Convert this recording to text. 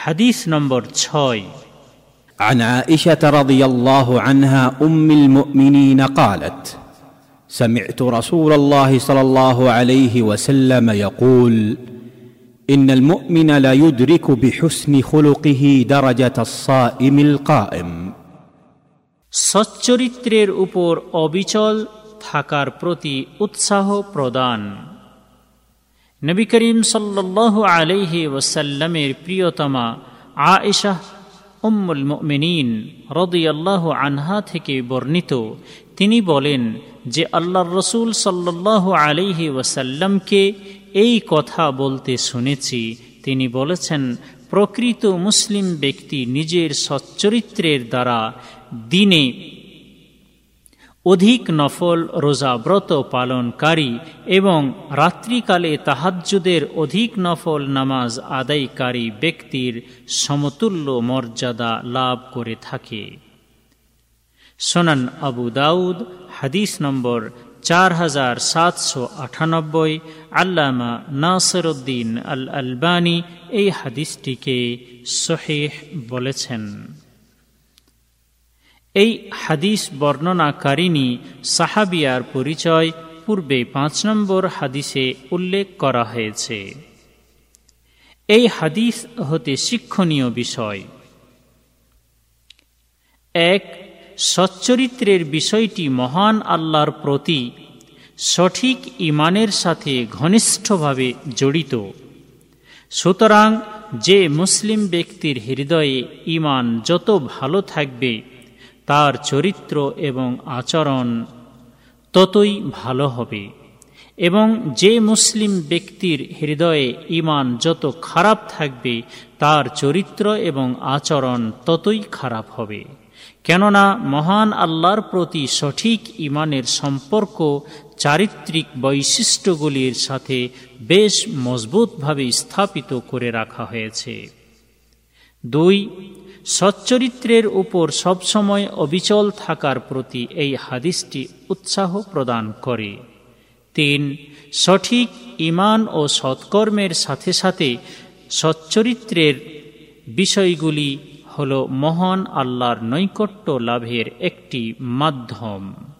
হাদিস নম্বর ছয় عن عائشه رضي الله عنها ام المؤمنين قالت سمعت رسول الله صلى الله عليه وسلم يقول ان المؤمن لا يدرك بحسن خلقه درجه الصائم القائم সচ্চরিত্রের উপর অবিচল থাকার প্রতি উৎসাহ প্রদান নবী করিম সাল্লাহ আলহি ওসাল্লামের প্রিয়তমা আয়েশাহ উম্মুল মিনীন রদিয়াল্লাহ আনহা থেকে বর্ণিত। তিনি বলেন যে আল্লাহর রসুল সাল্লাহ আলিহি ওয়াসাল্লামকে এই কথা বলতে শুনেছি। তিনি বলেছেন, প্রকৃত মুসলিম ব্যক্তি নিজের সচ্চরিত্রের দ্বারা দিনে অধিক নফল রোজাব্রত পালনকারী এবং রাত্রিকালে তাহাজ্জুদের অধিক নফল নামাজ আদায়কারী ব্যক্তির সমতুল্য মর্যাদা লাভ করে থাকে। সোনান আবু দাউদ, হাদিস নম্বর চার হাজার সাতশো আটানব্বই, আল্লামা নাসরুদ্দিন আল আলবানী এই হাদিসটিকে শহেহ বলেছেন। এই হাদিস বর্ণনাকারিণী সাহাবিয়ার পরিচয় পূর্বে পাঁচ নম্বর হাদিসে উল্লেখ করা হয়েছে। এই হাদিস হতে শিক্ষণীয় বিষয়। এক, সচ্চরিত্রের বিষয়টি মহান আল্লাহর প্রতি সঠিক ইমানের সাথে ঘনিষ্ঠভাবে জড়িত। সুতরাং যে মুসলিম ব্যক্তির হৃদয়ে ইমান যত ভালো থাকবে তার চরিত্র এবং আচরণ ততই ভালো হবে। এবং যে মুসলিম ব্যক্তির হৃদয়ে ইমান যত খারাপ থাকবে, তার চরিত্র এবং আচরণ ততই খারাপ হবে। কেননা মহান আল্লাহর প্রতি সঠিক ইমানের সম্পর্ক চারিত্রিক বৈশিষ্ট্যগুলির সাথে বেশ মজবুতভাবে স্থাপিত করে রাখা হয়েছে। দুই, সচ্চরিত্রের উপর সবসময় অবিচল থাকার প্রতি এই হাদিসটি উৎসাহ প্রদান করে। তিন, সঠিক ইমান ও সৎকর্মের সাথে সাথে সচ্চরিত্রের বিষয়গুলি হল মহান আল্লাহর নৈকট্য লাভের একটি মাধ্যম।